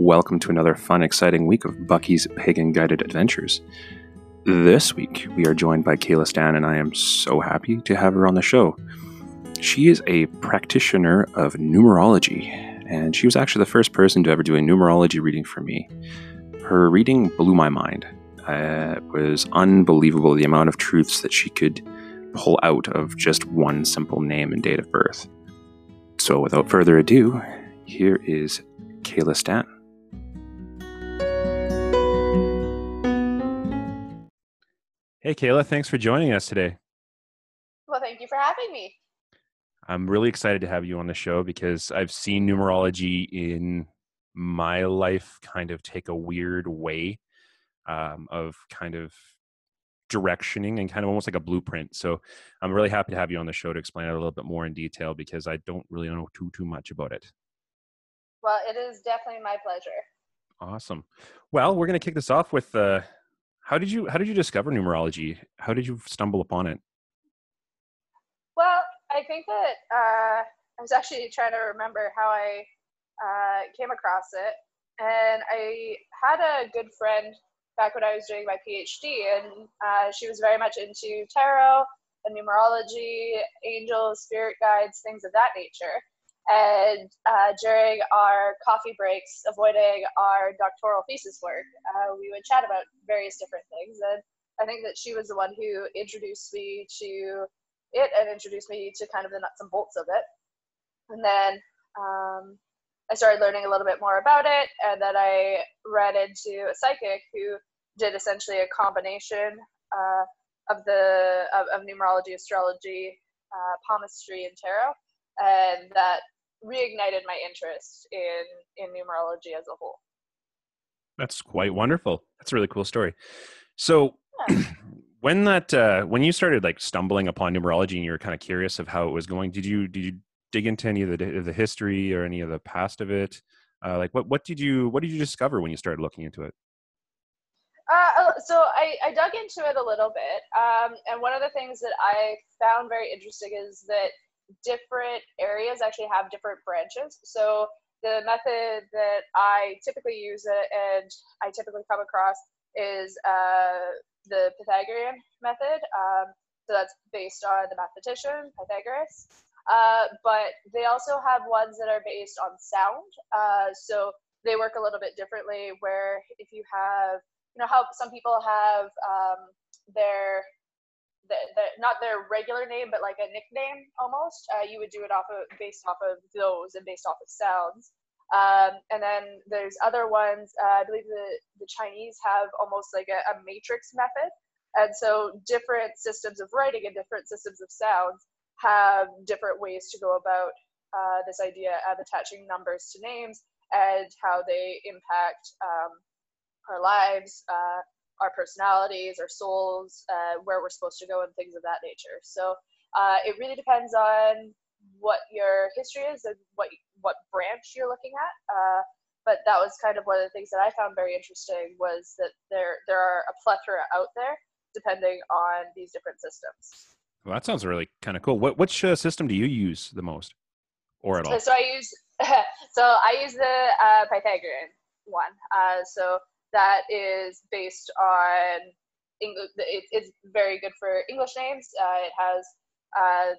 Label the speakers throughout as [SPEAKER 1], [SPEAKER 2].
[SPEAKER 1] welcome to another fun, exciting week of Bucky's Pagan Guided Adventures. This week, we are joined by Kayla Stan, and I am so happy to have her on the show. She is a practitioner of numerology, and she was actually the first person to ever do a numerology reading for me. Her reading blew my mind. It was unbelievable the amount of truths that she could pull out of just one simple name and date of birth. So, without further ado, here is Kayla Stan. Hey, Kayla, thanks for joining us today.
[SPEAKER 2] Well, thank you for having me.
[SPEAKER 1] I'm really excited to have you on the show because I've seen numerology in my life kind of take a weird way um, of kind of directioning and kind of almost like a blueprint. So I'm really happy to have you on the show to explain it a little bit more in detail because I don't really know too too much about it.
[SPEAKER 2] Well, it is definitely my pleasure.
[SPEAKER 1] Awesome. Well, we're going to kick this off with uh, how did you how did you discover numerology? How did you stumble upon it?
[SPEAKER 2] Well, I think that uh, I was actually trying to remember how I uh, came across it, and I had a good friend back when I was doing my PhD, and uh, she was very much into tarot and numerology, angels, spirit guides, things of that nature. And uh, during our coffee breaks, avoiding our doctoral thesis work, uh, we would chat about various different things. And I think that she was the one who introduced me to it and introduced me to kind of the nuts and bolts of it. And then um, I started learning a little bit more about it, and then I ran into a psychic who did essentially a combination uh, of the of, of, numerology, astrology, uh, palmistry, and tarot, and that reignited my interest in in numerology as a whole.
[SPEAKER 1] That's quite wonderful. That's a really cool story. So. Yeah. when that uh, when you started like stumbling upon numerology and you were kind of curious of how it was going did you did you dig into any of the, of the history or any of the past of it uh, like what what did you what did you discover when you started looking into it
[SPEAKER 2] uh, so I, I dug into it a little bit um, and one of the things that i found very interesting is that different areas actually have different branches so the method that i typically use and i typically come across is uh, the pythagorean method um, so that's based on the mathematician pythagoras uh, but they also have ones that are based on sound. Uh, so they work a little bit differently. Where if you have, you know, how some people have um, their, the, the, not their regular name, but like a nickname almost. Uh, you would do it off of based off of those and based off of sounds. Um, and then there's other ones. Uh, I believe the the Chinese have almost like a, a matrix method. And so different systems of writing and different systems of sounds have different ways to go about uh, this idea of attaching numbers to names and how they impact um, our lives, uh, our personalities, our souls, uh, where we're supposed to go, and things of that nature. So uh, it really depends on what your history is and what what branch you're looking at. Uh, but that was kind of one of the things that I found very interesting was that there there are a plethora out there depending on these different systems.
[SPEAKER 1] Well, that sounds really kind of cool. What which uh, system do you use the most, or at all?
[SPEAKER 2] So I use so I use the uh, Pythagorean one. Uh, so that is based on English. It, it's very good for English names. Uh, it has uh,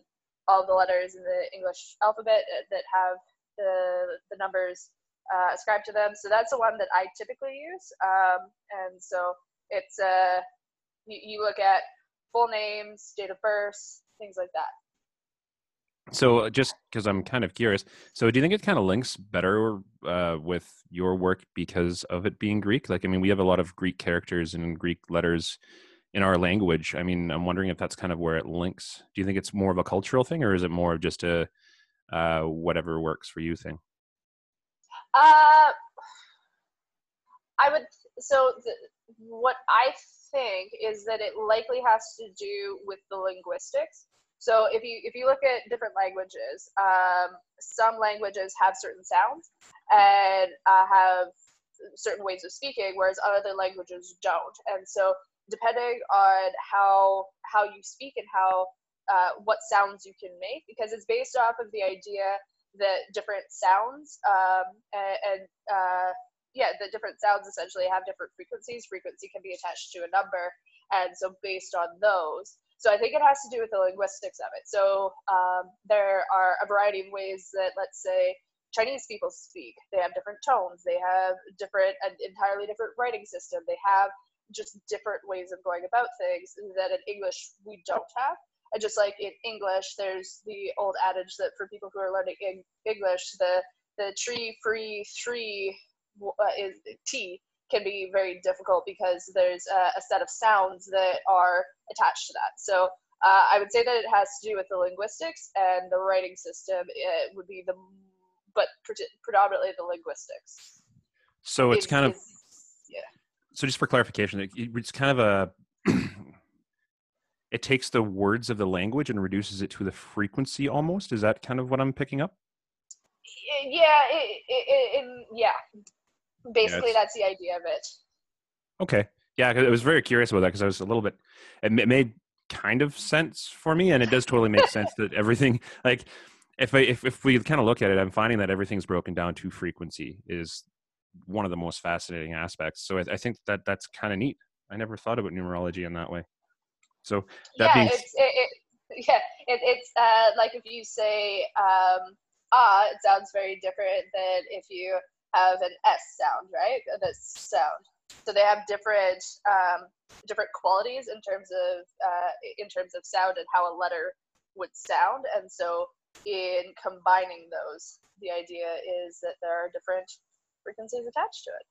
[SPEAKER 2] all the letters in the English alphabet that have the the numbers uh, ascribed to them. So that's the one that I typically use. Um, and so it's uh, you, you look at full names, date of birth, things like that.
[SPEAKER 1] So, uh, just because I'm kind of curious, so do you think it kind of links better uh, with your work because of it being Greek? Like, I mean, we have a lot of Greek characters and Greek letters in our language. I mean, I'm wondering if that's kind of where it links. Do you think it's more of a cultural thing, or is it more of just a uh, whatever works for you thing?
[SPEAKER 2] Uh, I would. So, what I think is that it likely has to do with the linguistics. So if you if you look at different languages, um, some languages have certain sounds and uh, have certain ways of speaking, whereas other languages don't. And so depending on how how you speak and how uh, what sounds you can make, because it's based off of the idea that different sounds um, and, and uh, yeah, the different sounds essentially have different frequencies. Frequency can be attached to a number, and so based on those, so I think it has to do with the linguistics of it. So um, there are a variety of ways that, let's say, Chinese people speak. They have different tones. They have different, an entirely different writing system. They have just different ways of going about things that in English we don't have. And just like in English, there's the old adage that for people who are learning English, the the tree free three uh, is T can be very difficult because there's a, a, set of sounds that are attached to that. So uh, I would say that it has to do with the linguistics and the writing system. It would be the, but pre- predominantly the linguistics.
[SPEAKER 1] So it's kind of,
[SPEAKER 2] yeah.
[SPEAKER 1] So just for clarification, it's kind of a, it takes the words of the language and reduces it to the frequency almost. Is that kind of what I'm picking up?
[SPEAKER 2] Yeah, it, it, it, yeah, basically yeah, that's the idea of it.
[SPEAKER 1] Okay. Yeah i was very curious about that because i was a little bit it made kind of sense for me and it does totally make sense that everything like if I, if, if we kind of look at it i'm finding that everything's broken down to frequency is one of the most fascinating aspects. So i, I think that that's kind of neat. I never thought about numerology in that way. So that
[SPEAKER 2] yeah
[SPEAKER 1] being
[SPEAKER 2] it's it, it, yeah it, it's uh like if you say um ah it sounds very different than if you have an S sound, right? The sound. So they have different um, different qualities in terms of uh, in terms of sound and how a letter would sound. And so in combining those, the idea is that there are different frequencies attached to it.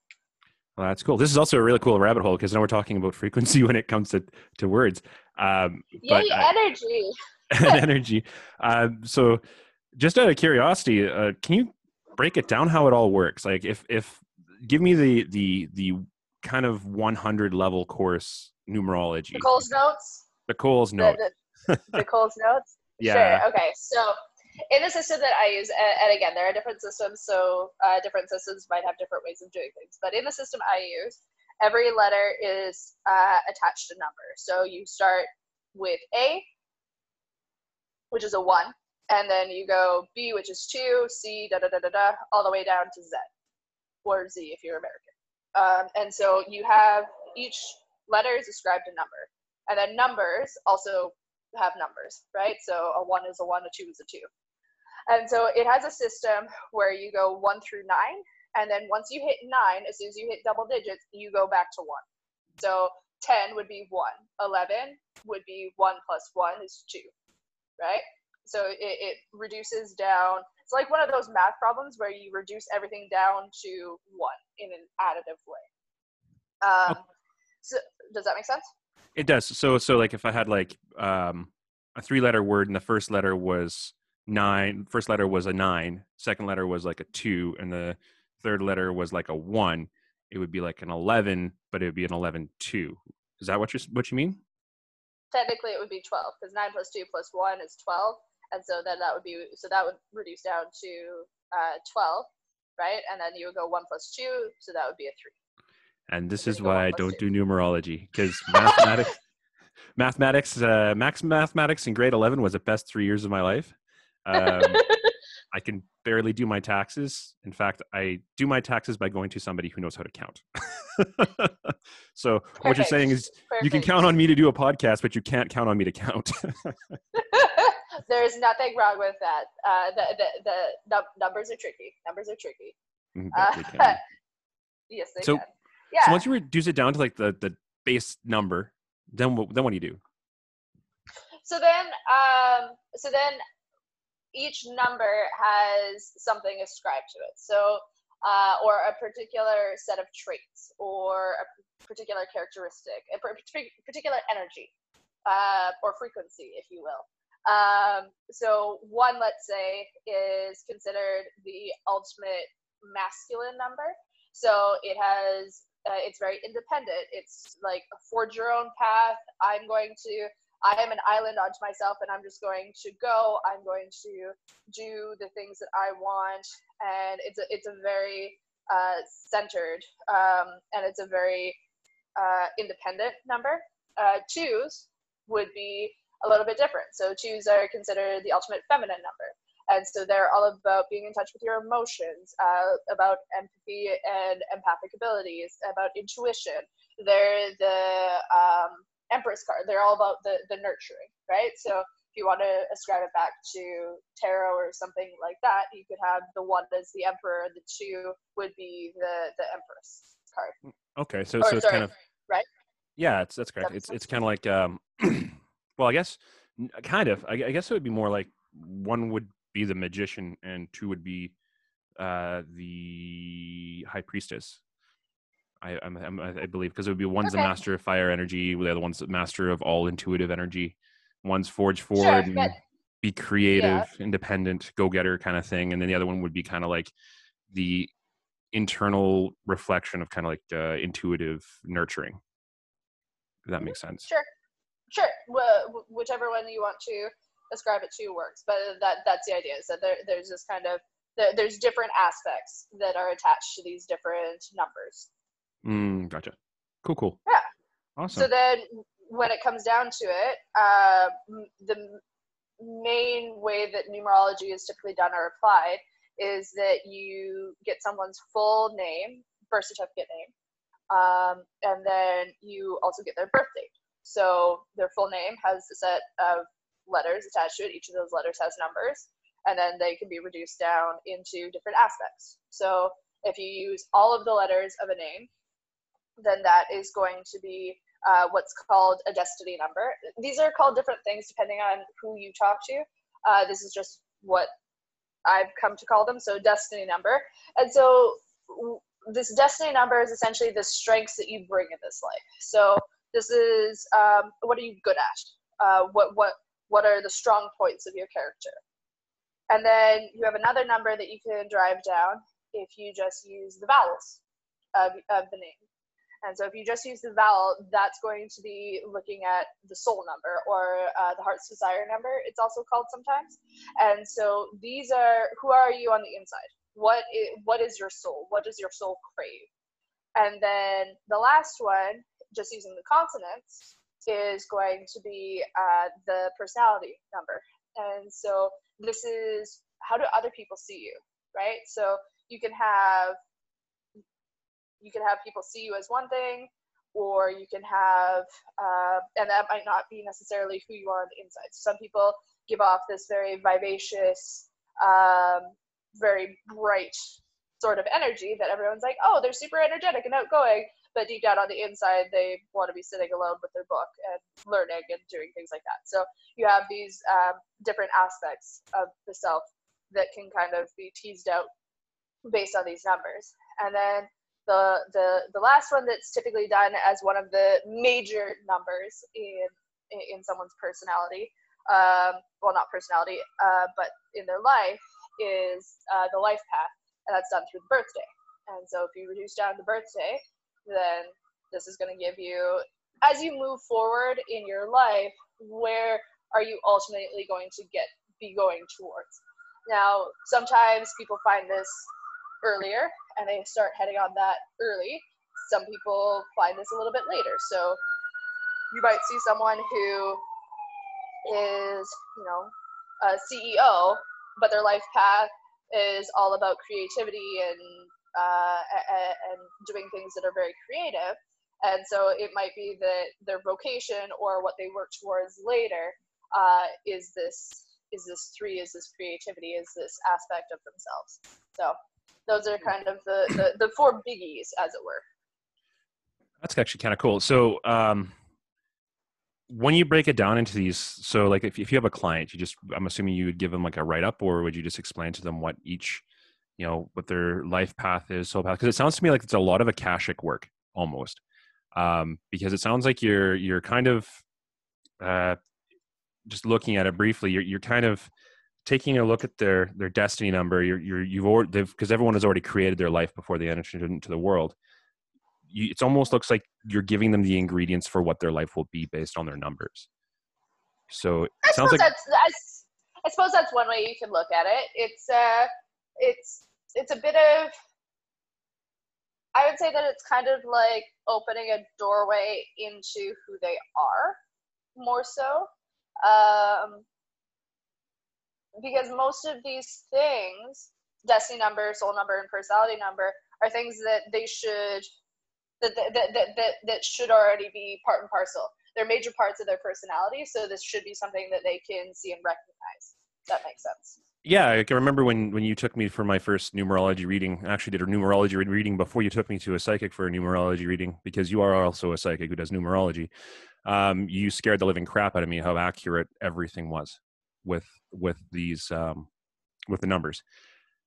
[SPEAKER 1] Well, that's cool. This is also a really cool rabbit hole because now we're talking about frequency when it comes to, to words. Um,
[SPEAKER 2] Yay, but, uh, energy.
[SPEAKER 1] energy. Uh, so, just out of curiosity, uh, can you break it down how it all works. Like if if give me the the the kind of 100 level course numerology.
[SPEAKER 2] The Coles notes?
[SPEAKER 1] The Coles note
[SPEAKER 2] the, the, the Coles notes?
[SPEAKER 1] Yeah.
[SPEAKER 2] Sure. okay so in the system that i use and, again there are different systems so uh, different systems might have different ways of doing things but in the system i use every letter is uh, attached to a number. So you start with a which is a one and then you go B, which is two, C, da da da da da, all the way down to Z, or Z if you're American. Um, and so you have each letter is ascribed a number, and then numbers also have numbers, right? So a one is a one, a two is a two. And so it has a system where you go one through nine, and then once you hit nine, as soon as you hit double digits, you go back to one. So 10 would be one, 11 would be one plus one is two, right? So it, it reduces down. It's like one of those math problems where you reduce everything down to one in an additive way. Um, oh. So does that make sense?
[SPEAKER 1] It does. So so like if I had like um, a three letter word and the first letter was nine, first letter was a nine, second letter was like a two, and the third letter was like a one, it would be like an eleven, but it would be an eleven two. Is that what you what you mean?
[SPEAKER 2] Technically, it would be twelve because nine plus two plus one is twelve and so then that would be so that would reduce down to uh, 12 right and then you would go 1 plus 2 so that would be a 3
[SPEAKER 1] and this is why i don't two. do numerology because mathematics mathematics uh, max mathematics in grade 11 was the best three years of my life um, i can barely do my taxes in fact i do my taxes by going to somebody who knows how to count so Perfect. what you're saying is Perfect. you can count on me to do a podcast but you can't count on me to count
[SPEAKER 2] there's nothing wrong with that. Uh, the, the, the num- numbers are tricky. Numbers are tricky. Mm-hmm, uh, yes, they
[SPEAKER 1] so,
[SPEAKER 2] can. Yeah.
[SPEAKER 1] So once you reduce it down to like the, the base number, then what, then what do you do?
[SPEAKER 2] So then, um, so then each number has something ascribed to it. So, uh, or a particular set of traits or a particular characteristic, a particular energy uh, or frequency, if you will. Um, so one, let's say, is considered the ultimate masculine number. So it has, uh, it's very independent. It's like forge your own path. I'm going to, I am an island unto myself, and I'm just going to go. I'm going to do the things that I want, and it's a, it's a very uh, centered, um, and it's a very uh, independent number. Uh, twos would be a little bit different. So twos are considered the ultimate feminine number. And so they're all about being in touch with your emotions, uh, about empathy and empathic abilities, about intuition. They're the um, Empress card. They're all about the, the nurturing, right? So if you want to ascribe it back to tarot or something like that, you could have the one as the Emperor, the two would be the the Empress card.
[SPEAKER 1] Okay, so or, so it's sorry, kind of
[SPEAKER 2] right.
[SPEAKER 1] Yeah, it's that's correct. That it's it's kind of like um, well, I guess kind of. I, I guess it would be more like one would be the magician and two would be uh the high priestess I I'm, i believe because it would be one's okay. the master of fire energy, the other one's the master of all intuitive energy. One's forge forward sure, and be creative, yeah. independent, go getter kind of thing, and then the other one would be kind of like the internal reflection of kind of like uh, intuitive nurturing. If that mm-hmm. makes sense.
[SPEAKER 2] Sure, sure. Well, whichever one you want to ascribe it to works, but that that's the idea. Is that there, there's this kind of there's different aspects that are attached to these different numbers.
[SPEAKER 1] Mm, gotcha. Cool, cool.
[SPEAKER 2] Yeah.
[SPEAKER 1] Awesome.
[SPEAKER 2] So then, when it comes down to it, uh, the main way that numerology is typically done or applied is that you get someone's full name, birth certificate name, um, and then you also get their birth date. So their full name has a set of letters attached to it. Each of those letters has numbers, and then they can be reduced down into different aspects. So if you use all of the letters of a name, then that is going to be uh, what's called a destiny number. These are called different things depending on who you talk to. Uh, this is just what I've come to call them. So, destiny number. And so, this destiny number is essentially the strengths that you bring in this life. So, this is um, what are you good at? Uh, what what what are the strong points of your character? And then you have another number that you can drive down if you just use the vowels of, of the name. And so if you just use the vowel, that's going to be looking at the soul number or uh, the heart's desire number, it's also called sometimes. And so these are who are you on the inside? What is, what is your soul? What does your soul crave? And then the last one, just using the consonants, is going to be uh, the personality number. And so this is how do other people see you, right? So you can have you can have people see you as one thing or you can have uh, and that might not be necessarily who you are on the inside some people give off this very vivacious um, very bright sort of energy that everyone's like oh they're super energetic and outgoing but deep down on the inside they want to be sitting alone with their book and learning and doing things like that so you have these um, different aspects of the self that can kind of be teased out based on these numbers and then the, the, the last one that's typically done as one of the major numbers in, in someone's personality, um, well, not personality, uh, but in their life, is uh, the life path, and that's done through the birthday. And so if you reduce down the birthday, then this is going to give you, as you move forward in your life, where are you ultimately going to get be going towards? Now, sometimes people find this earlier and they start heading on that early. Some people find this a little bit later. So you might see someone who is, you know, a CEO, but their life path is all about creativity and uh, and doing things that are very creative. And so it might be that their vocation or what they work towards later uh, is this is this three is this creativity is this aspect of themselves. So those are kind of the, the, the four biggies, as it were.
[SPEAKER 1] That's actually kind of cool. So, um, when you break it down into these, so like if, if you have a client, you just, I'm assuming you would give them like a write up, or would you just explain to them what each, you know, what their life path is, soul path? Because it sounds to me like it's a lot of akashic work almost, um, because it sounds like you're you're kind of, uh, just looking at it briefly, you're you're kind of taking a look at their their destiny number you're, you're you've already because everyone has already created their life before they entered into the world you, it almost looks like you're giving them the ingredients for what their life will be based on their numbers so it
[SPEAKER 2] I
[SPEAKER 1] sounds like
[SPEAKER 2] that's, that's, I suppose that's one way you can look at it it's uh it's it's a bit of I would say that it's kind of like opening a doorway into who they are more so um because most of these things, destiny number, soul number, and personality number, are things that they should that that, that, that, that should already be part and parcel. They're major parts of their personality, so this should be something that they can see and recognize. That makes sense.
[SPEAKER 1] Yeah, I can remember when when you took me for my first numerology reading. I actually did a numerology reading before you took me to a psychic for a numerology reading because you are also a psychic who does numerology. Um, you scared the living crap out of me how accurate everything was with with these um, with the numbers.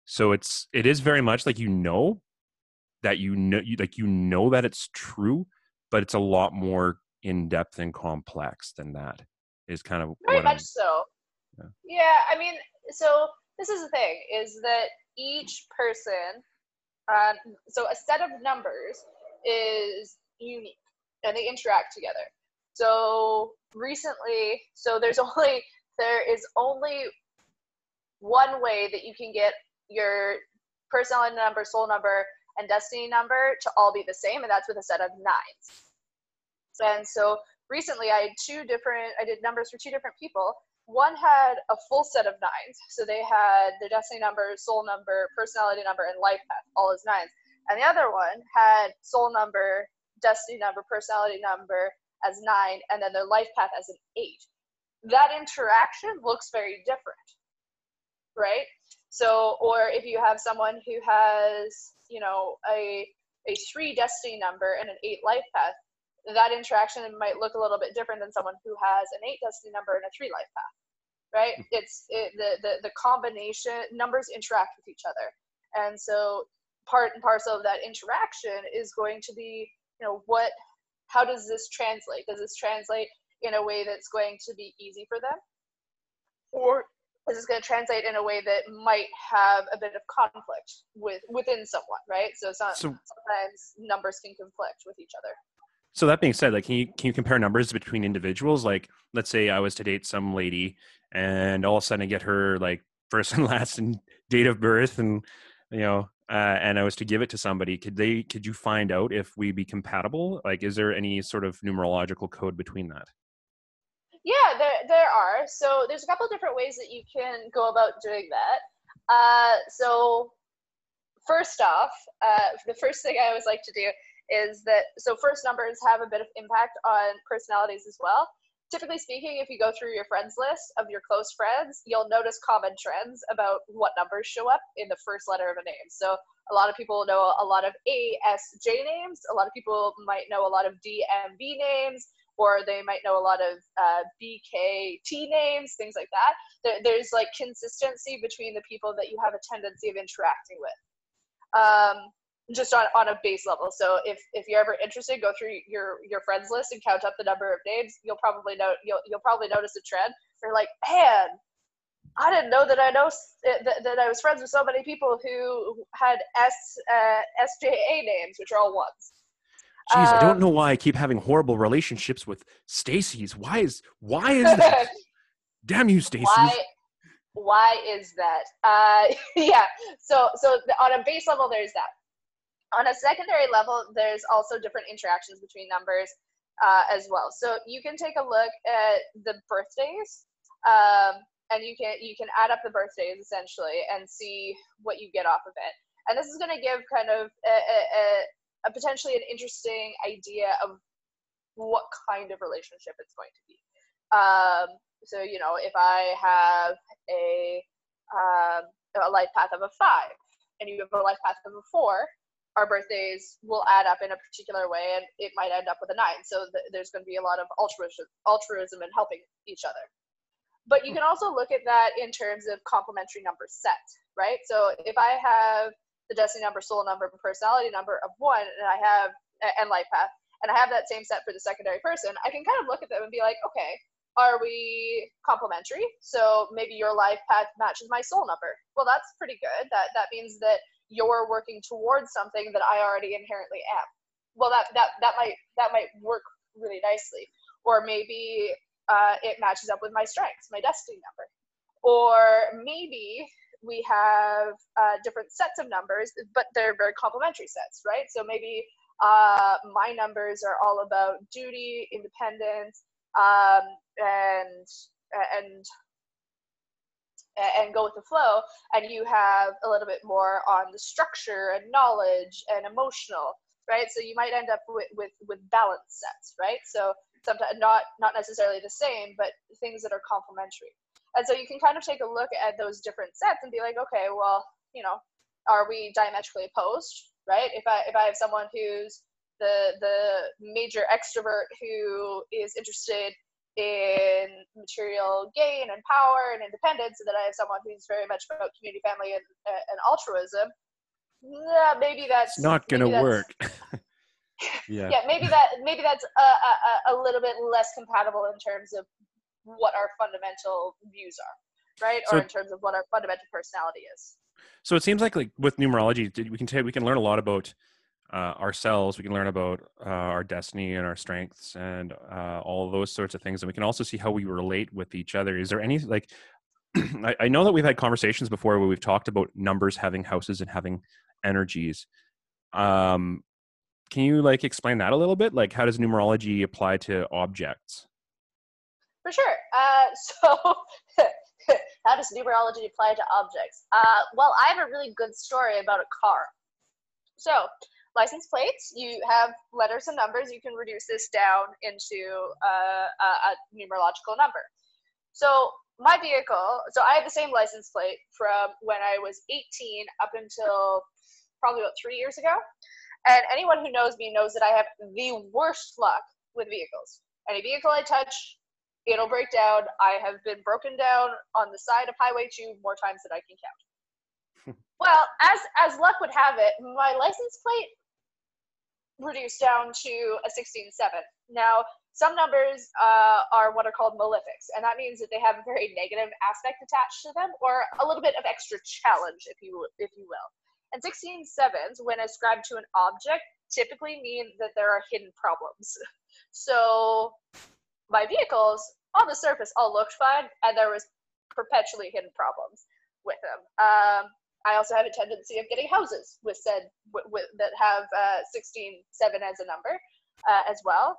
[SPEAKER 1] So it's it is very much like you know that you know you, like you know that it's true, but it's a lot more in depth and complex than that. Is kind of
[SPEAKER 2] very much I'm, so. Yeah. yeah, I mean, so this is the thing: is that each person, um, so a set of numbers is unique, and they interact together. So recently, so there's only there is only one way that you can get your personality number, soul number, and destiny number to all be the same, and that's with a set of nines. And so recently I had two different, I did numbers for two different people. One had a full set of nines. So they had their destiny number, soul number, personality number, and life path all as nines. And the other one had soul number, destiny number, personality number as nine, and then their life path as an eight. That interaction looks very different, right? So, or if you have someone who has, you know, a a three destiny number and an eight life path, that interaction might look a little bit different than someone who has an eight destiny number and a three life path right? Hmm. it's it, the, the the combination numbers interact with each other. And so part and parcel of that interaction is going to be you know what how does this translate? Does this translate in a way that's going to be easy for them? Or is this going to translate in a way that might have a bit of conflict with within someone right? So, so sometimes numbers can conflict with each other
[SPEAKER 1] so that being said, like, can you can you compare numbers between individuals? Like, let's say I was to date some lady, and all of a sudden I get her like first and last and date of birth, and you know, uh, and I was to give it to somebody. Could they? Could you find out if we be compatible? Like, is there any sort of numerological code between that?
[SPEAKER 2] Yeah, there there are. So there's a couple different ways that you can go about doing that. Uh, so first off, uh, the first thing I always like to do is that so first numbers have a bit of impact on personalities as well. Typically speaking, if you go through your friends list of your close friends, you'll notice common trends about what numbers show up in the first letter of a name. So a lot of people know a lot of ASJ names. A lot of people might know a lot of DMV names, or they might know a lot of uh, BKT names, things like that. There, there's like consistency between the people that you have a tendency of interacting with. Um, just on, on a base level. So if, if you're ever interested, go through your, your friends list and count up the number of names. You'll probably know you'll you'll probably notice a trend. You're like, man, I didn't know that I know that, that I was friends with so many people who had S uh, SJA names, which are all ones.
[SPEAKER 1] Jeez, um, I don't um, know why I keep having horrible relationships with Stacy's. Why is why is that? Damn you, Stacy.
[SPEAKER 2] Why, why is that? Uh, yeah. So so on a base level, there's that on a secondary level, there's also different interactions between numbers uh, as well. So you can take a look at the birthdays, um, and you can you can add up the birthdays essentially and see what you get off of it. And this is going to give kind of a, a, a potentially an interesting idea of what kind of relationship it's going to be. Um, so you know, if I have a um, a life path of a five, and you have a life path of a four, our birthdays will add up in a particular way and it might end up with a nine. So th- there's going to be a lot of altruism, altruism and helping each other. But you hmm. can also look at that in terms of complementary number set right? So if i have the destiny number soul number and personality number of one and i have and life path and i have that same set for the secondary person i can kind of look at them and be like okay are we complementary? So maybe your life path matches my soul number. Well that's pretty good. That that means that you're working towards something that I already inherently am. Well, that that that might that might work really nicely, or maybe uh, it matches up with my strengths, my destiny number, or maybe we have uh, different sets of numbers, but they're very complementary sets, right? So maybe uh, my numbers are all about duty, independence, um, and and and go with the flow and you have a little bit more on the structure and knowledge and emotional right? So you might end up with with, with balance sets right? So sometimes not not necessarily the same but things that are complementary. And so you can kind of take a look at those different sets and be like okay well you know are we diametrically opposed right? If i if i have someone who's the the major extrovert who is interested in material gain and power and independence, and then I have someone who's very much about community, family, and, uh, and altruism. Yeah, maybe that's
[SPEAKER 1] it's not going to work.
[SPEAKER 2] yeah. yeah, maybe that maybe that's a, a, a little bit less compatible in terms of what our fundamental views are, right? So, or in terms of what our fundamental personality is.
[SPEAKER 1] So it seems like like with numerology, we can take we can learn a lot about uh, ourselves. We can learn about uh, our destiny and our strengths and uh, all those sorts of things. And we can also see how we relate with each other. Is there any like, I, I, know that we've had conversations before where we've talked about numbers having houses and having energies. Um, can you like explain that a little bit? Like, how does numerology apply to objects?
[SPEAKER 2] For sure. Uh, so, how does numerology apply to objects? Uh, well, I have a really good story about a car. So, license plates, you have letters and numbers. You can reduce this down into uh, a, a numerological number. So my vehicle, so I have the same license plate from when I was 18 up until probably about three years ago. And anyone who knows me knows that I have the worst luck with vehicles. Any vehicle I touch, it'll break down. I have been broken down on the side of Highway 2 more times than I can count. well, as as luck would have it, my license plate reduced down to a 16-7. Now, some numbers uh, are what are called malefics, and that means that they have a very negative aspect attached to them, or a little bit of extra challenge, if you if you will. And 16 sevens, when ascribed to an object, typically mean that there are hidden problems. So, my vehicles on the surface all looked fine, and there was perpetually hidden problems with them. Um, I also have a tendency of getting houses with said with, with, that have uh, 16 7 as a number uh, as well.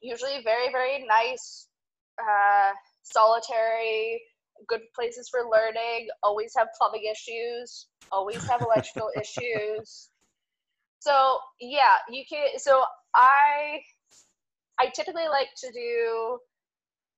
[SPEAKER 2] Usually very very nice, uh, solitary, good places for learning. Always have plumbing issues. Always have electrical issues. So yeah, you can. So I I typically like to do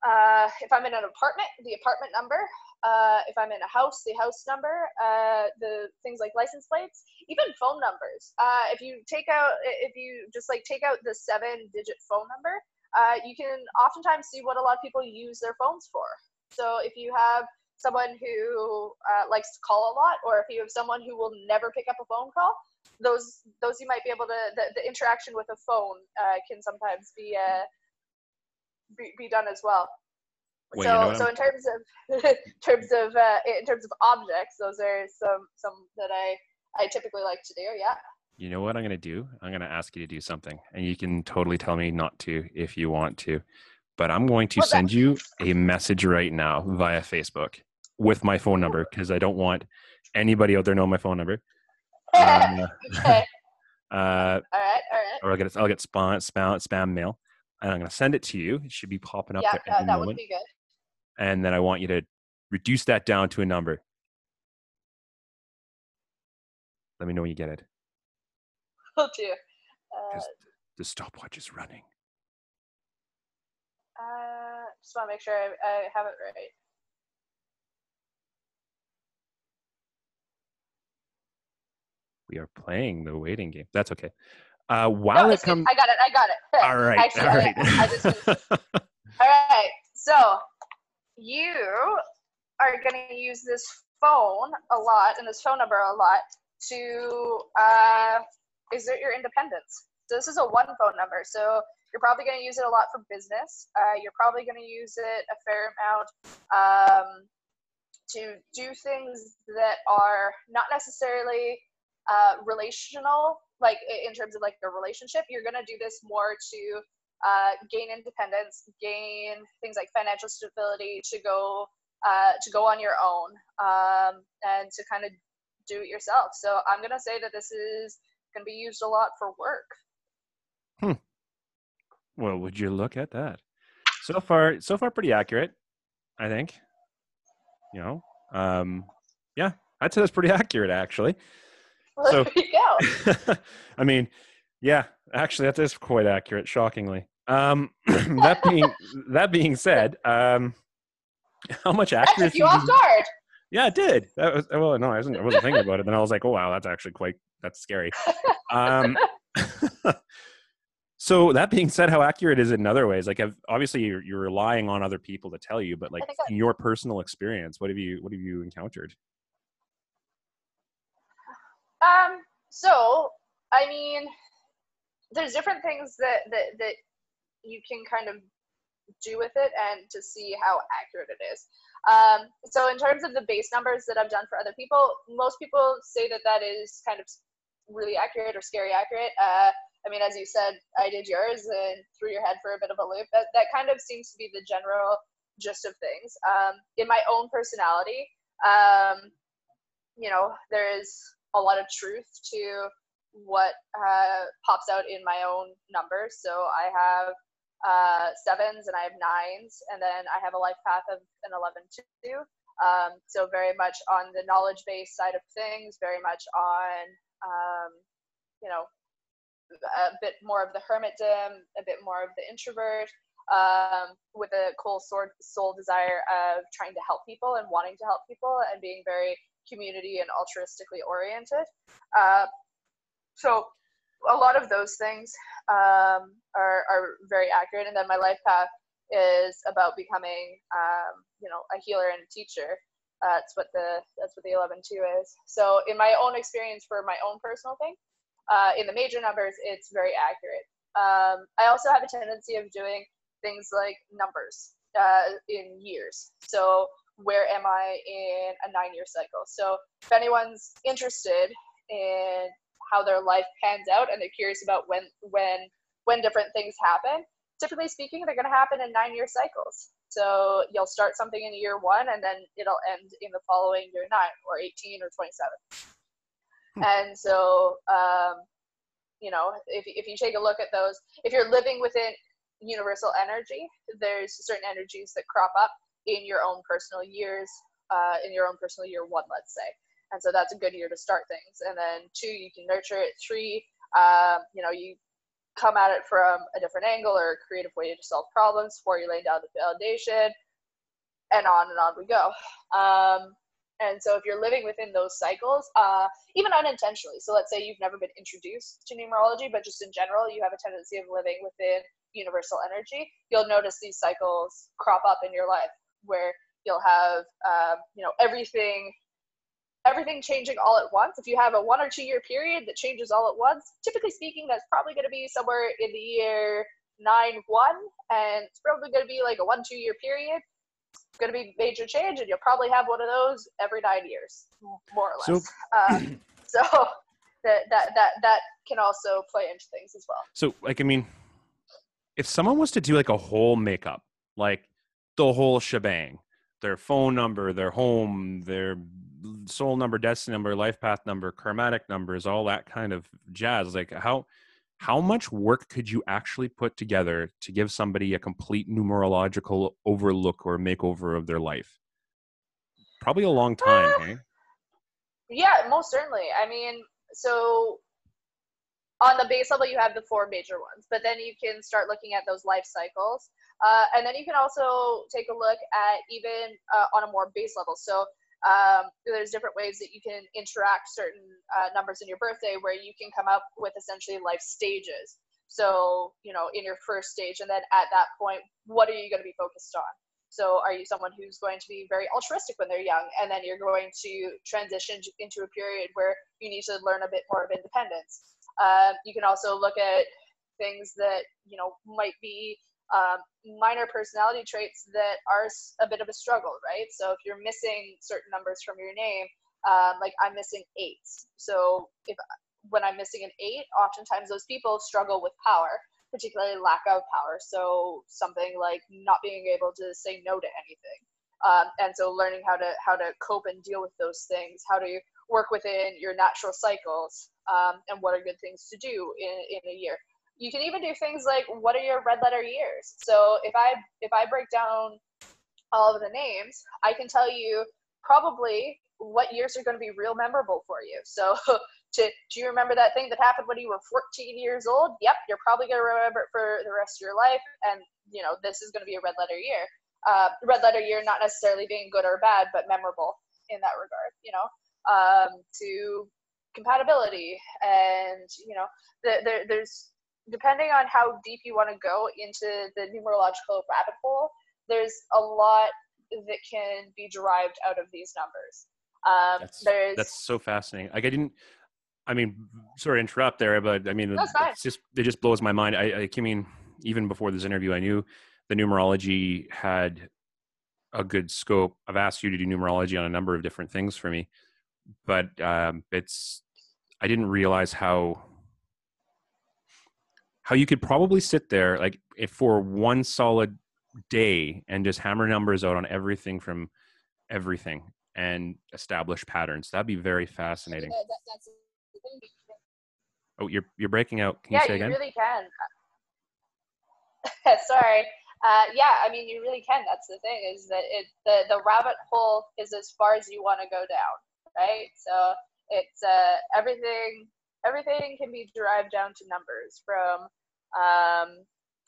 [SPEAKER 2] uh, if I'm in an apartment, the apartment number uh, if I'm in a house, the house number, uh, the things like license plates, even phone numbers. Uh, if you take out, if you just like take out the seven digit phone number, uh, you can oftentimes see what a lot of people use their phones for. So if you have someone who uh, likes to call a lot, or if you have someone who will never pick up a phone call, those those you might be able to the, the interaction with a phone uh, can sometimes be, be be done as well. So, you know so in terms of in terms of uh, in terms of objects, those are some some that I I typically like to do. Yeah.
[SPEAKER 1] You know what I'm going to do? I'm going to ask you to do something, and you can totally tell me not to if you want to. But I'm going to send that? you a message right now via Facebook with my phone number because I don't want anybody out there know my phone number.
[SPEAKER 2] Um, okay.
[SPEAKER 1] Uh, all right, all right. Or I'll get I'll get spam spam spam mail, and I'm going to send it to you. It should be popping up
[SPEAKER 2] yeah,
[SPEAKER 1] there.
[SPEAKER 2] Yeah, that moment. would be good
[SPEAKER 1] and then I want you to reduce that down to a number. Let me know when you get it.
[SPEAKER 2] Oh dear. Uh,
[SPEAKER 1] the stopwatch is running.
[SPEAKER 2] Uh, just want to make sure I, I have it right.
[SPEAKER 1] We are playing the waiting game. That's okay. Uh, while no, it comes,
[SPEAKER 2] I got it. I got it.
[SPEAKER 1] All right. Actually, all right. I, I just,
[SPEAKER 2] all right. So you are going to use this phone a lot and this phone number a lot to uh, exert your independence. So this is a one phone number. So you're probably going to use it a lot for business. Uh, you're probably going to use it a fair amount um, to do things that are not necessarily uh, relational, like in terms of like a relationship. You're going to do this more to uh, gain independence, gain things like financial stability to go uh, to go on your own um, and to kind of do it yourself. So I'm gonna say that this is gonna be used a lot for work.
[SPEAKER 1] Hmm. Well, would you look at that? So far, so far, pretty accurate. I think. You know, Um, yeah, I'd say that's pretty accurate, actually.
[SPEAKER 2] Well, so, there you
[SPEAKER 1] go. I mean, yeah, actually, that is quite accurate. Shockingly. Um, that being that being said, um, how much accuracy?
[SPEAKER 2] you off guard.
[SPEAKER 1] Yeah, it did. That was well. No, I wasn't. I wasn't thinking about it. Then I was like, oh wow, that's actually quite. That's scary. Um, so that being said, how accurate is it in other ways? Like, have, obviously, you're, you're relying on other people to tell you, but like in your personal experience, what have you what have you encountered?
[SPEAKER 2] Um. So, I mean, there's different things that that that you can kind of do with it and to see how accurate it is. Um, so in terms of the base numbers that I've done for other people, most people say that that is kind of really accurate or scary accurate. Uh, I mean, as you said, I did yours and threw your head for a bit of a loop. That, that kind of seems to be the general gist of things. Um, in my own personality, um, you know, there is a lot of truth to what uh, pops out in my own numbers. So I have uh, sevens and I have nines, and then I have a life path of an 11 too. Um, so very much on the knowledge based side of things, very much on, um, you know, a bit more of the hermitdom, a bit more of the introvert, um, with a cool soul, soul desire of trying to help people and wanting to help people and being very community and altruistically oriented. Uh, so a lot of those things um, are, are very accurate. And then my life path is about becoming, um, you know, a healer and a teacher. Uh, that's what the that's what the 11 2 is. So in my own experience for my own personal thing, uh, in the major numbers, it's very accurate. Um, I also have a tendency of doing things like numbers uh, in years. So where am I in a nine year cycle? So if anyone's interested in how their life pans out and they're curious about when when when different things happen. Typically speaking they're going to happen in nine year cycles. So you'll start something in year one and then it'll end in the following year nine or 18 or 27 hmm. and so um, you know if, if you take a look at those if you're living within universal energy there's certain energies that crop up in your own personal years uh, in your own personal year one let's say and so that's a good year to start things. And then two you can nurture it. Three um, you know you come at it from a different angle or a creative way to solve problems four you lay down the foundation and on and on we go. Um, and so if you're living within those cycles uh, even unintentionally so let's say you've never been introduced to numerology but just in general you have a tendency of living within universal energy you'll notice these cycles crop up in your life where you'll have um, you know everything everything changing all at once. If you have a one or two year period that changes all at once, typically speaking, that's probably going to be somewhere in the year nine one, and it's probably going to be like a one two year period. It's going to be major change, and you'll probably have one of those every nine years, more or less. So, uh, so that that that that can also play into things as well.
[SPEAKER 1] So, like, I mean, if someone was to do like a whole makeup, like the whole shebang, their phone number, their home, their soul number, destiny number, life path number, karmatic numbers, all that kind of jazz. Like how how much work could you actually put together to give somebody a complete numerological overlook or makeover of their life? Probably a long time, uh, hey?
[SPEAKER 2] Yeah, most certainly. I mean, so on the base level, you have the four major ones, but then you can start looking at those life cycles. Uh, and then you can also take a look at even uh, on a more base level. So um, there's different ways that you can interact certain uh, numbers in your birthday where you can come up with essentially life stages. So, you know, in your first stage, and then at that point, what are you going to be focused on? So, are you someone who's going to be very altruistic when they're young, and then you're going to transition into a period where you need to learn a bit more of independence? Um, you can also look at things that you know might be um, minor personality traits that are a bit of a struggle, right? So if you're missing certain numbers from your name, um, like I'm missing eights. So if when I'm missing an eight, oftentimes those people struggle with power, particularly lack of power. So something like not being able to say no to anything. Um, and so learning how to how to cope and deal with those things, how to work within your natural cycles, um, and what are good things to do in, in a year you can even do things like what are your red letter years so if i if i break down all of the names i can tell you probably what years are going to be real memorable for you. So, to, do you remember that thing that happened when you were 14 years old? Yep, you're probably going to remember it for the rest of your life. And, you know, this is going to be a red letter year. Uh, red letter year, not necessarily being good or bad, but memorable in that regard, you know, um, to compatibility. And, you know, the, the, there's, depending on how deep you want to go into the numerological rabbit hole, there's a lot that can be derived out of these numbers. Um,
[SPEAKER 1] that's, there's that's so fascinating. Like I didn't. I mean, sorry to interrupt there, but I mean, it's just it just blows my mind. I, I mean, even before this interview, I knew the numerology had a good scope. I've asked you to do numerology on a number of different things for me, but um, it's I didn't realize how how you could probably sit there like if for one solid day and just hammer numbers out on everything from everything and establish patterns. That'd be very fascinating. oh, you're you're breaking out. Can
[SPEAKER 2] yeah,
[SPEAKER 1] you say
[SPEAKER 2] you
[SPEAKER 1] again?
[SPEAKER 2] really can. Sorry. Uh, yeah, I mean, you really can. That's the thing is that it the the rabbit hole is as far as you want to go down, right? So it's uh, everything everything can be derived down to numbers from um,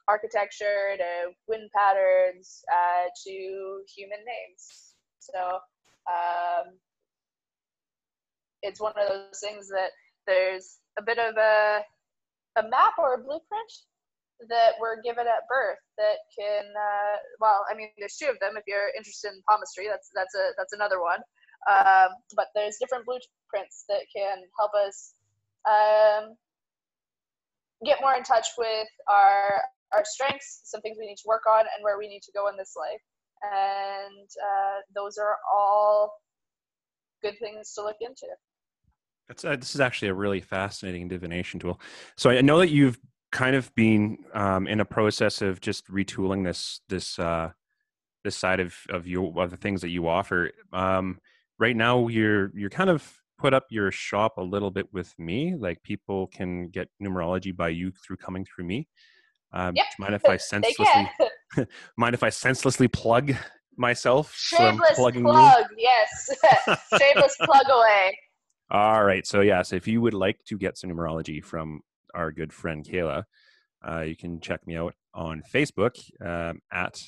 [SPEAKER 2] architecture to wind patterns uh, to human names. So um, it's one of those things that there's a bit of a, a map or a blueprint that we're given at birth that can uh, well i mean there's two of them if you're interested in palmistry that's that's a that's another one um, but there's different blueprints that can help us um, get more in touch with our our strengths some things we need to work on and where we need to go in this life and uh, those are all good things to look into.
[SPEAKER 1] That's, uh, this is actually a really fascinating divination tool. So I know that you've kind of been um, in a process of just retooling this this uh, this side of of you of the things that you offer. Um, right now, you're you're kind of put up your shop a little bit with me. Like people can get numerology by you through coming through me. Um,
[SPEAKER 2] yep.
[SPEAKER 1] mind if I senselessly mind if I senselessly plug myself?
[SPEAKER 2] Shameless so plug, me? yes. Shameless plug away.
[SPEAKER 1] All right. So yes, if you would like to get some numerology from our good friend Kayla, uh, you can check me out on Facebook um, at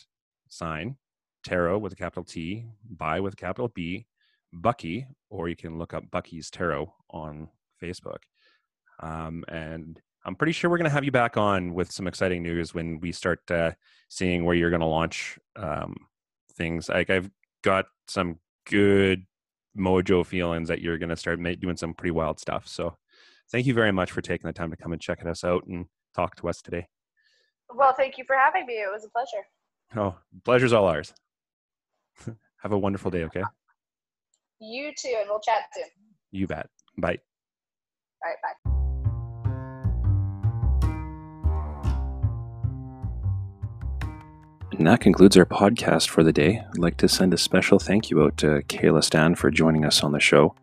[SPEAKER 1] sign tarot with a capital T, by with a capital B, Bucky, or you can look up Bucky's Tarot on Facebook. Um, and I'm pretty sure we're going to have you back on with some exciting news when we start uh, seeing where you're going to launch um, things. Like I've got some good mojo feelings that you're going to start doing some pretty wild stuff. So thank you very much for taking the time to come and check us out and talk to us today.
[SPEAKER 2] Well, thank you for having me. It was a pleasure.
[SPEAKER 1] Oh, pleasure's all ours. have a wonderful day, okay?
[SPEAKER 2] You too, and we'll chat soon.
[SPEAKER 1] You bet. Bye.
[SPEAKER 2] All right, bye.
[SPEAKER 1] And that concludes our podcast for the day. I'd like to send a special thank you out to Kayla Stan for joining us on the show.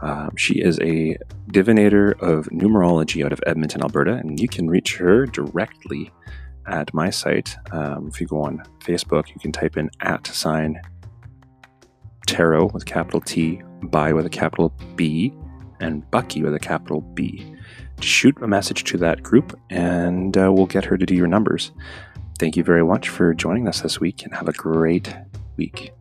[SPEAKER 1] Uh, she is a divinator of numerology out of Edmonton, Alberta, and you can reach her directly at my site. Um, if you go on Facebook, you can type in at sign tarot with capital T, by with a capital B, and Bucky with a capital B. Shoot a message to that group, and uh, we'll get her to do your numbers. Thank you very much for joining us this week and have a great week.